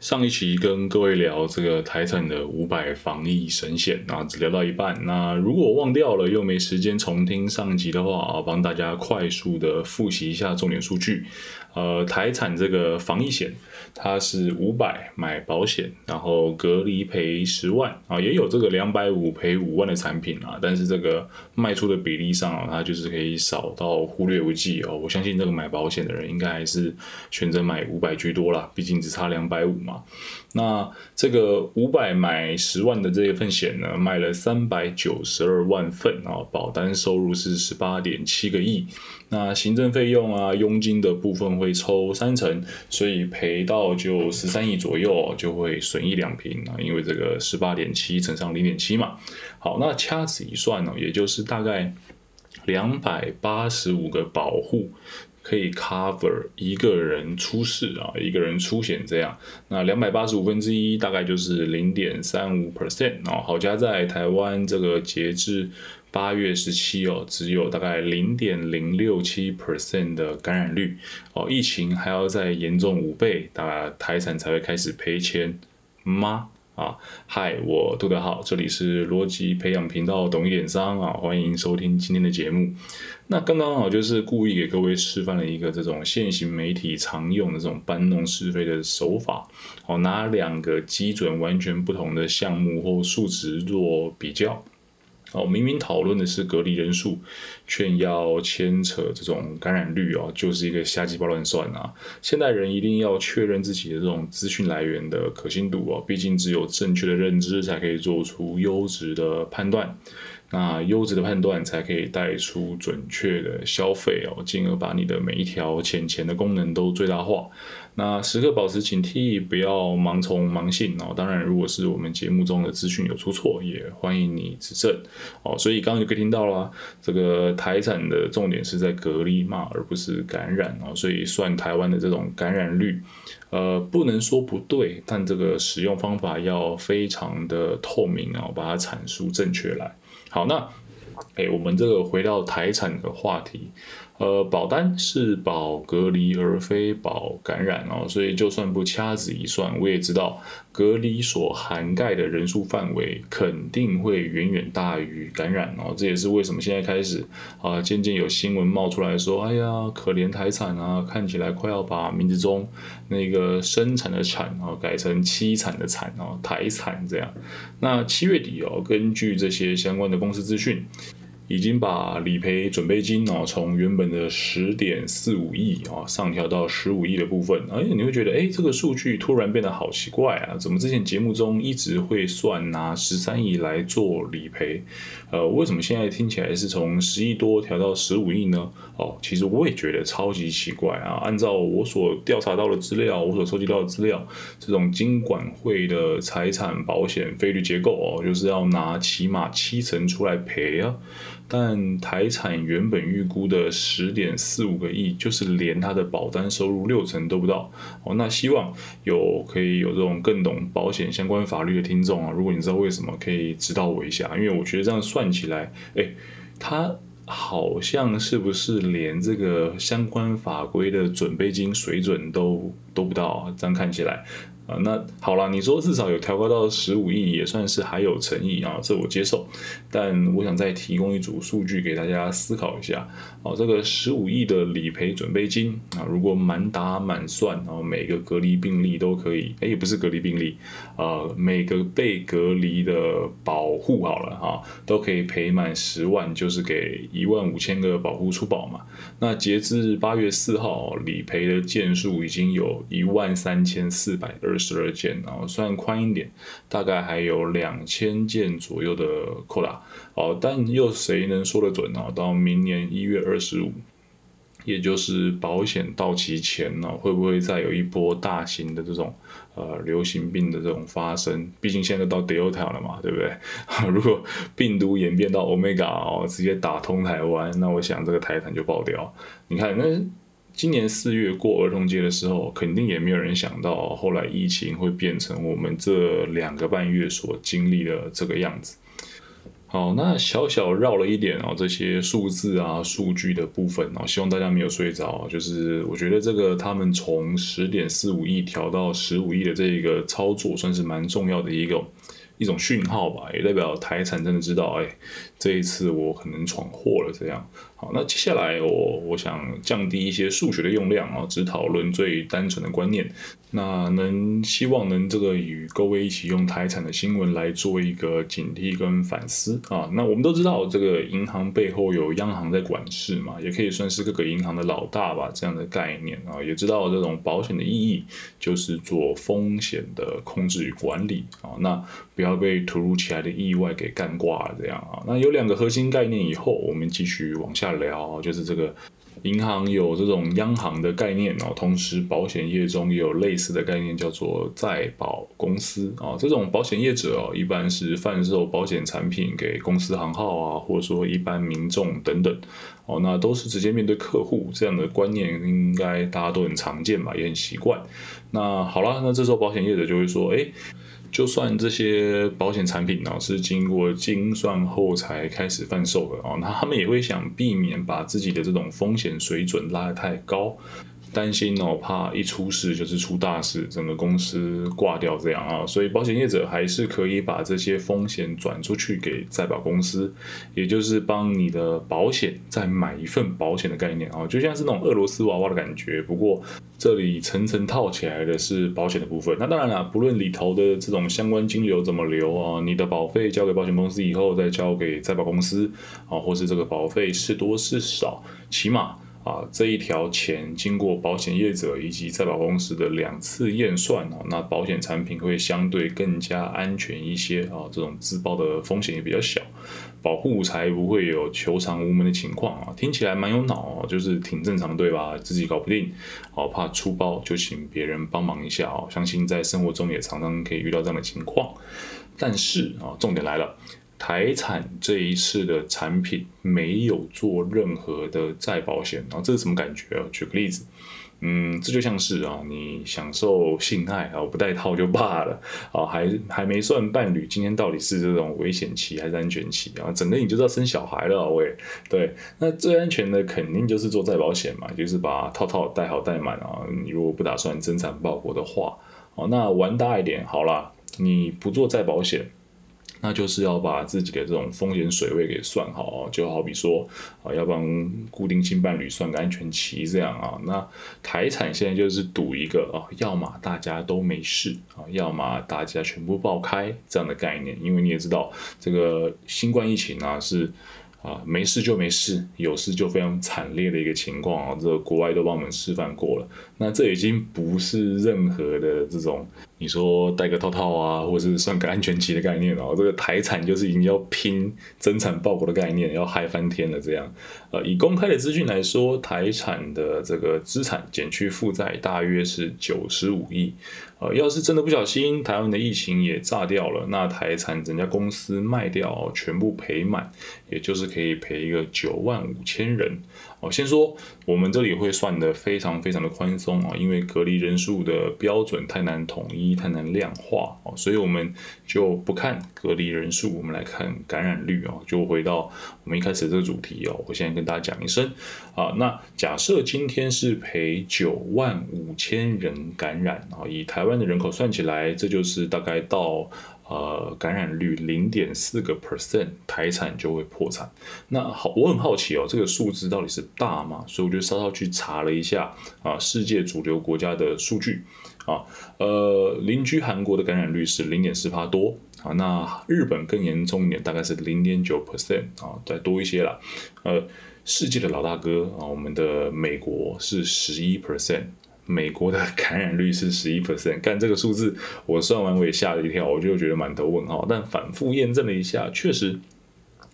上一期跟各位聊这个台产的五百防疫神险啊，只聊到一半。那如果忘掉了又没时间重听上集的话啊，帮大家快速的复习一下重点数据。呃，台产这个防疫险，它是五百买保险，然后隔离赔十万啊，也有这个两百五赔五万的产品啊，但是这个卖出的比例上啊，它就是可以少到忽略不计哦。我相信这个买保险的人应该还是选择买五百居多啦，毕竟只差两百五那这个五百买十万的这一份险呢，卖了三百九十二万份啊，保单收入是十八点七个亿。那行政费用啊，佣金的部分会抽三成，所以赔到就十三亿左右，就会损一两平啊，因为这个十八点七乘上零点七嘛。好，那掐指一算呢，也就是大概两百八十五个保护。可以 cover 一个人出事啊，一个人出险这样，那两百八十五分之一大概就是零点三五 percent 啊。好家在台湾这个截至八月十七哦，只有大概零点零六七 percent 的感染率哦，疫情还要再严重五倍，大概台产才会开始赔钱吗？啊，嗨，我杜德浩，这里是逻辑培养频道，懂一点商啊，欢迎收听今天的节目。那刚刚好就是故意给各位示范了一个这种现行媒体常用的这种搬弄是非的手法，哦，拿两个基准完全不同的项目或数值做比较。哦，明明讨论的是隔离人数，劝要牵扯这种感染率哦，就是一个瞎鸡巴乱算啊！现代人一定要确认自己的这种资讯来源的可信度哦，毕竟只有正确的认知，才可以做出优质的判断。那优质的判断才可以带出准确的消费哦，进而把你的每一条钱钱的功能都最大化。那时刻保持警惕，不要盲从盲信哦。当然，如果是我们节目中的资讯有出错，也欢迎你指正哦。所以刚刚就可以听到了，这个台产的重点是在隔离嘛，而不是感染哦。所以算台湾的这种感染率，呃，不能说不对，但这个使用方法要非常的透明哦，把它阐述正确来。好，那，哎，我们这个回到台产的话题。呃，保单是保隔离而非保感染哦，所以就算不掐指一算，我也知道隔离所涵盖的人数范围肯定会远远大于感染哦。这也是为什么现在开始啊，渐渐有新闻冒出来说，哎呀，可怜台产啊，看起来快要把名字中那个生产的产啊改成凄惨的惨哦，台产这样。那七月底哦，根据这些相关的公司资讯。已经把理赔准备金哦，从原本的十点四五亿啊，上调到十五亿的部分。哎，你会觉得，哎，这个数据突然变得好奇怪啊？怎么之前节目中一直会算拿十三亿来做理赔？呃，为什么现在听起来是从十亿多调到十五亿呢？哦，其实我也觉得超级奇怪啊！按照我所调查到的资料，我所收集到的资料，这种金管会的财产保险费率结构哦，就是要拿起码七成出来赔啊。但台产原本预估的十点四五个亿，就是连它的保单收入六成都不到哦。那希望有可以有这种更懂保险相关法律的听众啊，如果你知道为什么，可以指导我一下，因为我觉得这样算起来，哎，它好像是不是连这个相关法规的准备金水准都都不到啊？这样看起来。啊，那好了，你说至少有调高到十五亿，也算是还有诚意啊，这我接受。但我想再提供一组数据给大家思考一下。哦，这个十五亿的理赔准备金啊，如果满打满算，然后每个隔离病例都可以，哎，也不是隔离病例，呃，每个被隔离的保护好了哈，都可以赔满十万，就是给一万五千个保护出保嘛。那截至八月四号，理赔的件数已经有一万三千四百二。十二件，然后算宽一点，大概还有两千件左右的扣打哦，但又谁能说得准呢？到明年一月二十五，也就是保险到期前呢，会不会再有一波大型的这种呃流行病的这种发生？毕竟现在到 Delta 了嘛，对不对？如果病毒演变到 Omega 哦，直接打通台湾，那我想这个台坛就爆掉。你看那。今年四月过儿童节的时候，肯定也没有人想到，后来疫情会变成我们这两个半月所经历的这个样子。好，那小小绕了一点哦，这些数字啊、数据的部分哦，希望大家没有睡着。就是我觉得这个他们从十点四五亿调到十五亿的这一个操作，算是蛮重要的一个一种讯号吧，也代表台产真的知道，哎，这一次我可能闯祸了这样。好，那接下来我我想降低一些数学的用量啊，只讨论最单纯的观念。那能希望能这个与各位一起用台产的新闻来做一个警惕跟反思啊。那我们都知道这个银行背后有央行在管事嘛，也可以算是各个银行的老大吧，这样的概念啊。也知道这种保险的意义就是做风险的控制与管理啊。那不要被突如其来的意外给干挂了这样啊。那有两个核心概念以后，我们继续往下聊，就是这个。银行有这种央行的概念哦，同时保险业中也有类似的概念，叫做再保公司啊。这种保险业者哦，一般是贩售保险产品给公司行号啊，或者说一般民众等等哦，那都是直接面对客户这样的观念，应该大家都很常见吧，也很习惯。那好了，那这时候保险业者就会说，哎。就算这些保险产品呢是经过精算后才开始贩售的哦，那他们也会想避免把自己的这种风险水准拉得太高。担心哦，怕一出事就是出大事，整个公司挂掉这样啊，所以保险业者还是可以把这些风险转出去给再保公司，也就是帮你的保险再买一份保险的概念啊，就像是那种俄罗斯娃娃的感觉。不过这里层层套起来的是保险的部分。那当然了，不论里头的这种相关金流怎么流啊，你的保费交给保险公司以后再交给再保公司啊，或是这个保费是多是少，起码。啊，这一条钱经过保险业者以及再保公司的两次验算哦，那保险产品会相对更加安全一些啊，这种自爆的风险也比较小，保护才不会有求偿无门的情况啊。听起来蛮有脑哦，就是挺正常对吧？自己搞不定，哦，怕出包就请别人帮忙一下哦。相信在生活中也常常可以遇到这样的情况，但是啊，重点来了。台产这一次的产品没有做任何的再保险啊，这是什么感觉啊？举个例子，嗯，这就像是啊，你享受性爱啊，不带套就罢了啊，还还没算伴侣，今天到底是这种危险期还是安全期啊？整个你就知道生小孩了喂，对，那最安全的肯定就是做再保险嘛，就是把套套带好带满啊。你如果不打算增产报国的话，哦，那玩大一点好了，你不做再保险。那就是要把自己的这种风险水位给算好就好比说啊，要帮固定性伴侣算个安全期这样啊。那台产现在就是赌一个啊，要么大家都没事啊，要么大家全部爆开这样的概念。因为你也知道，这个新冠疫情啊是。啊，没事就没事，有事就非常惨烈的一个情况啊！这个国外都帮我们示范过了。那这已经不是任何的这种，你说戴个套套啊，或者是算个安全期的概念哦。这个台产就是已经要拼增产报国的概念，要嗨翻天了这样。呃，以公开的资讯来说，台产的这个资产减去负债大约是九十五亿。呃，要是真的不小心，台湾的疫情也炸掉了，那台产整家公司卖掉，全部赔满，也就是可以赔一个九万五千人。哦，先说我们这里会算的非常非常的宽松啊，因为隔离人数的标准太难统一、太难量化哦，所以我们就不看隔离人数，我们来看感染率哦。就回到我们一开始这个主题哦，我现在跟大家讲一声啊，那假设今天是赔九万五千人感染啊，以台湾的人口算起来，这就是大概到。呃，感染率零点四个 percent，台产就会破产。那好，我很好奇哦，这个数字到底是大吗？所以我就稍稍去查了一下啊，世界主流国家的数据啊，呃，邻居韩国的感染率是零点四帕多啊，那日本更严重一点，大概是零点九 percent 啊，再多一些了。呃，世界的老大哥啊，我们的美国是十一 percent。美国的感染率是十一 percent，干这个数字，我算完我也吓了一跳，我就觉得满头问号。但反复验证了一下，确实，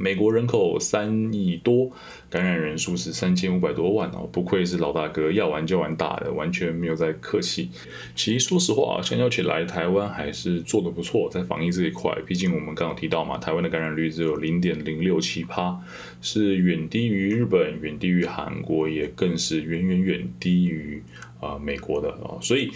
美国人口三亿多，感染人数是三千五百多万哦，不愧是老大哥，要玩就玩大的，完全没有在客气。其实说实话，相较起来，台湾还是做的不错，在防疫这一块，毕竟我们刚刚提到嘛，台湾的感染率只有零点零六七趴，是远低于日本，远低于韩国，也更是远远远低于。啊，美国的啊，所以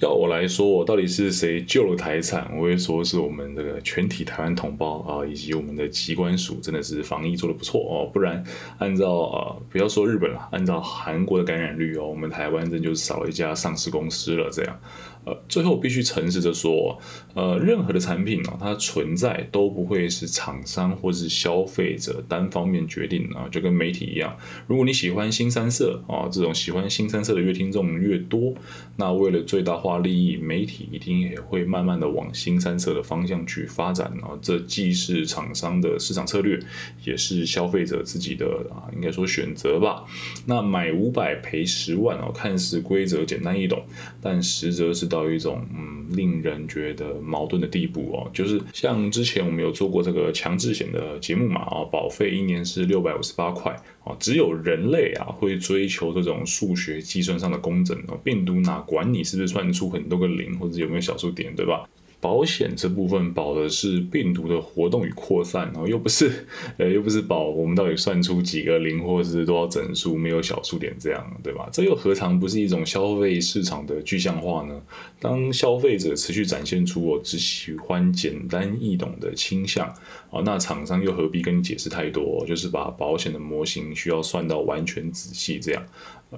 要我来说，我到底是谁救了台产？我会说是我们这个全体台湾同胞啊，以及我们的机关署真的是防疫做得不错哦。不然，按照呃不要说日本了，按照韩国的感染率哦，我们台湾真就是少了一家上市公司了。这样。呃最后必须诚实的说，呃，任何的产品啊，它存在都不会是厂商或是消费者单方面决定啊，就跟媒体一样。如果你喜欢新三色啊，这种喜欢新三色的越听众越多，那为了最大化利益，媒体一定也会慢慢的往新三色的方向去发展啊。这既是厂商的市场策略，也是消费者自己的啊，应该说选择吧。那买五百赔十万哦，看似规则简单易懂，但实则是到。一种嗯令人觉得矛盾的地步哦，就是像之前我们有做过这个强制险的节目嘛啊，保费一年是六百五十八块啊，只有人类啊会追求这种数学计算上的工整哦，病毒哪管你是不是算出很多个零或者有没有小数点对吧？保险这部分保的是病毒的活动与扩散，然后又不是，呃，又不是保我们到底算出几个零或是多少整数，没有小数点这样，对吧？这又何尝不是一种消费市场的具象化呢？当消费者持续展现出我只喜欢简单易懂的倾向，啊，那厂商又何必跟你解释太多？就是把保险的模型需要算到完全仔细这样。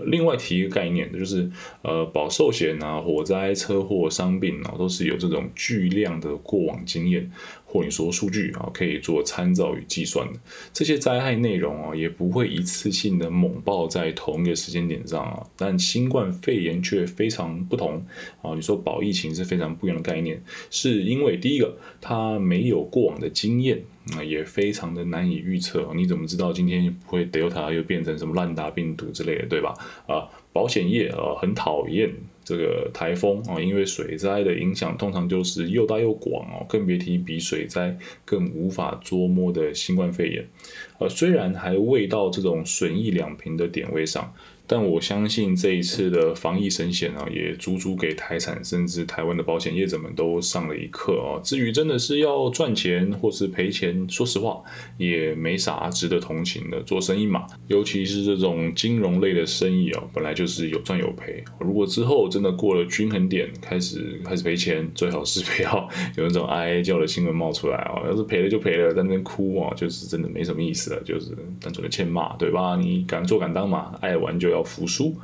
另外提一个概念，就是呃，保寿险啊、火灾、车祸、伤病啊，都是有这种巨量的过往经验。或你说数据啊，可以做参照与计算的这些灾害内容啊，也不会一次性的猛爆在同一个时间点上啊。但新冠肺炎却非常不同啊。你说保疫情是非常不一样的概念，是因为第一个它没有过往的经验啊，也非常的难以预测。你怎么知道今天不会 Delta 又变成什么烂大病毒之类的，对吧？啊，保险业啊很讨厌。这个台风啊，因为水灾的影响通常就是又大又广哦，更别提比水灾更无法捉摸的新冠肺炎。呃，虽然还未到这种损益两平的点位上。但我相信这一次的防疫神险啊，也足足给台产甚至台湾的保险业者们都上了一课哦。至于真的是要赚钱或是赔钱，说实话也没啥值得同情的。做生意嘛，尤其是这种金融类的生意啊，本来就是有赚有赔。如果之后真的过了均衡点，开始开始赔钱，最好是不要有那种哀叫的新闻冒出来啊。要是赔了就赔了，在那边哭啊，就是真的没什么意思了，就是单纯的欠骂，对吧？你敢做敢当嘛，爱玩就要。服输，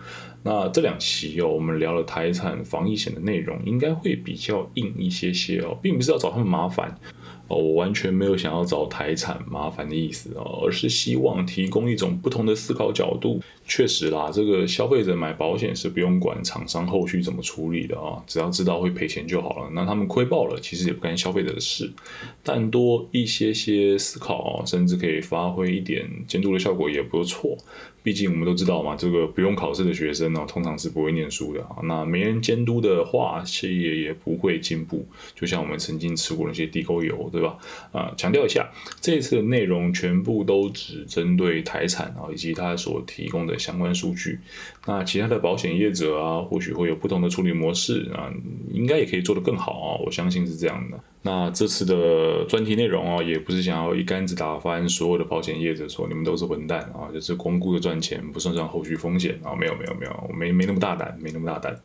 那这两期哦，我们聊了台产防疫险的内容，应该会比较硬一些些哦，并不是要找他们麻烦。哦，我完全没有想要找台产麻烦的意思哦，而是希望提供一种不同的思考角度。确实啦，这个消费者买保险是不用管厂商后续怎么处理的啊，只要知道会赔钱就好了。那他们亏爆了，其实也不干消费者的事。但多一些些思考，甚至可以发挥一点监督的效果也不错。毕竟我们都知道嘛，这个不用考试的学生呢，通常是不会念书的啊。那没人监督的话，企业也不会进步。就像我们曾经吃过那些地沟油。对吧？啊，强调一下，这次的内容全部都只针对台产啊，以及它所提供的相关数据。那其他的保险业者啊，或许会有不同的处理模式啊，应该也可以做得更好啊，我相信是这样的。那这次的专题内容啊，也不是想要一竿子打翻所有的保险业者，说你们都是混蛋啊，就是光顾着赚钱，不算算后续风险啊，没有没有没有，没没那么大胆，没那么大胆。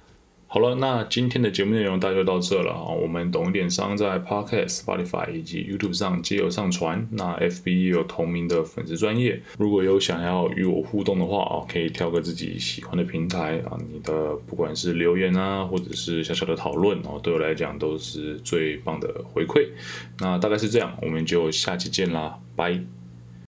好了，那今天的节目内容大概就到这了啊。我们懂一点商在 Podcast、Spotify 以及 YouTube 上皆有上传。那 FB 也有同名的粉丝专业，如果有想要与我互动的话啊，可以挑个自己喜欢的平台啊。你的不管是留言啊，或者是小小的讨论哦，对我来讲都是最棒的回馈。那大概是这样，我们就下期见啦，拜。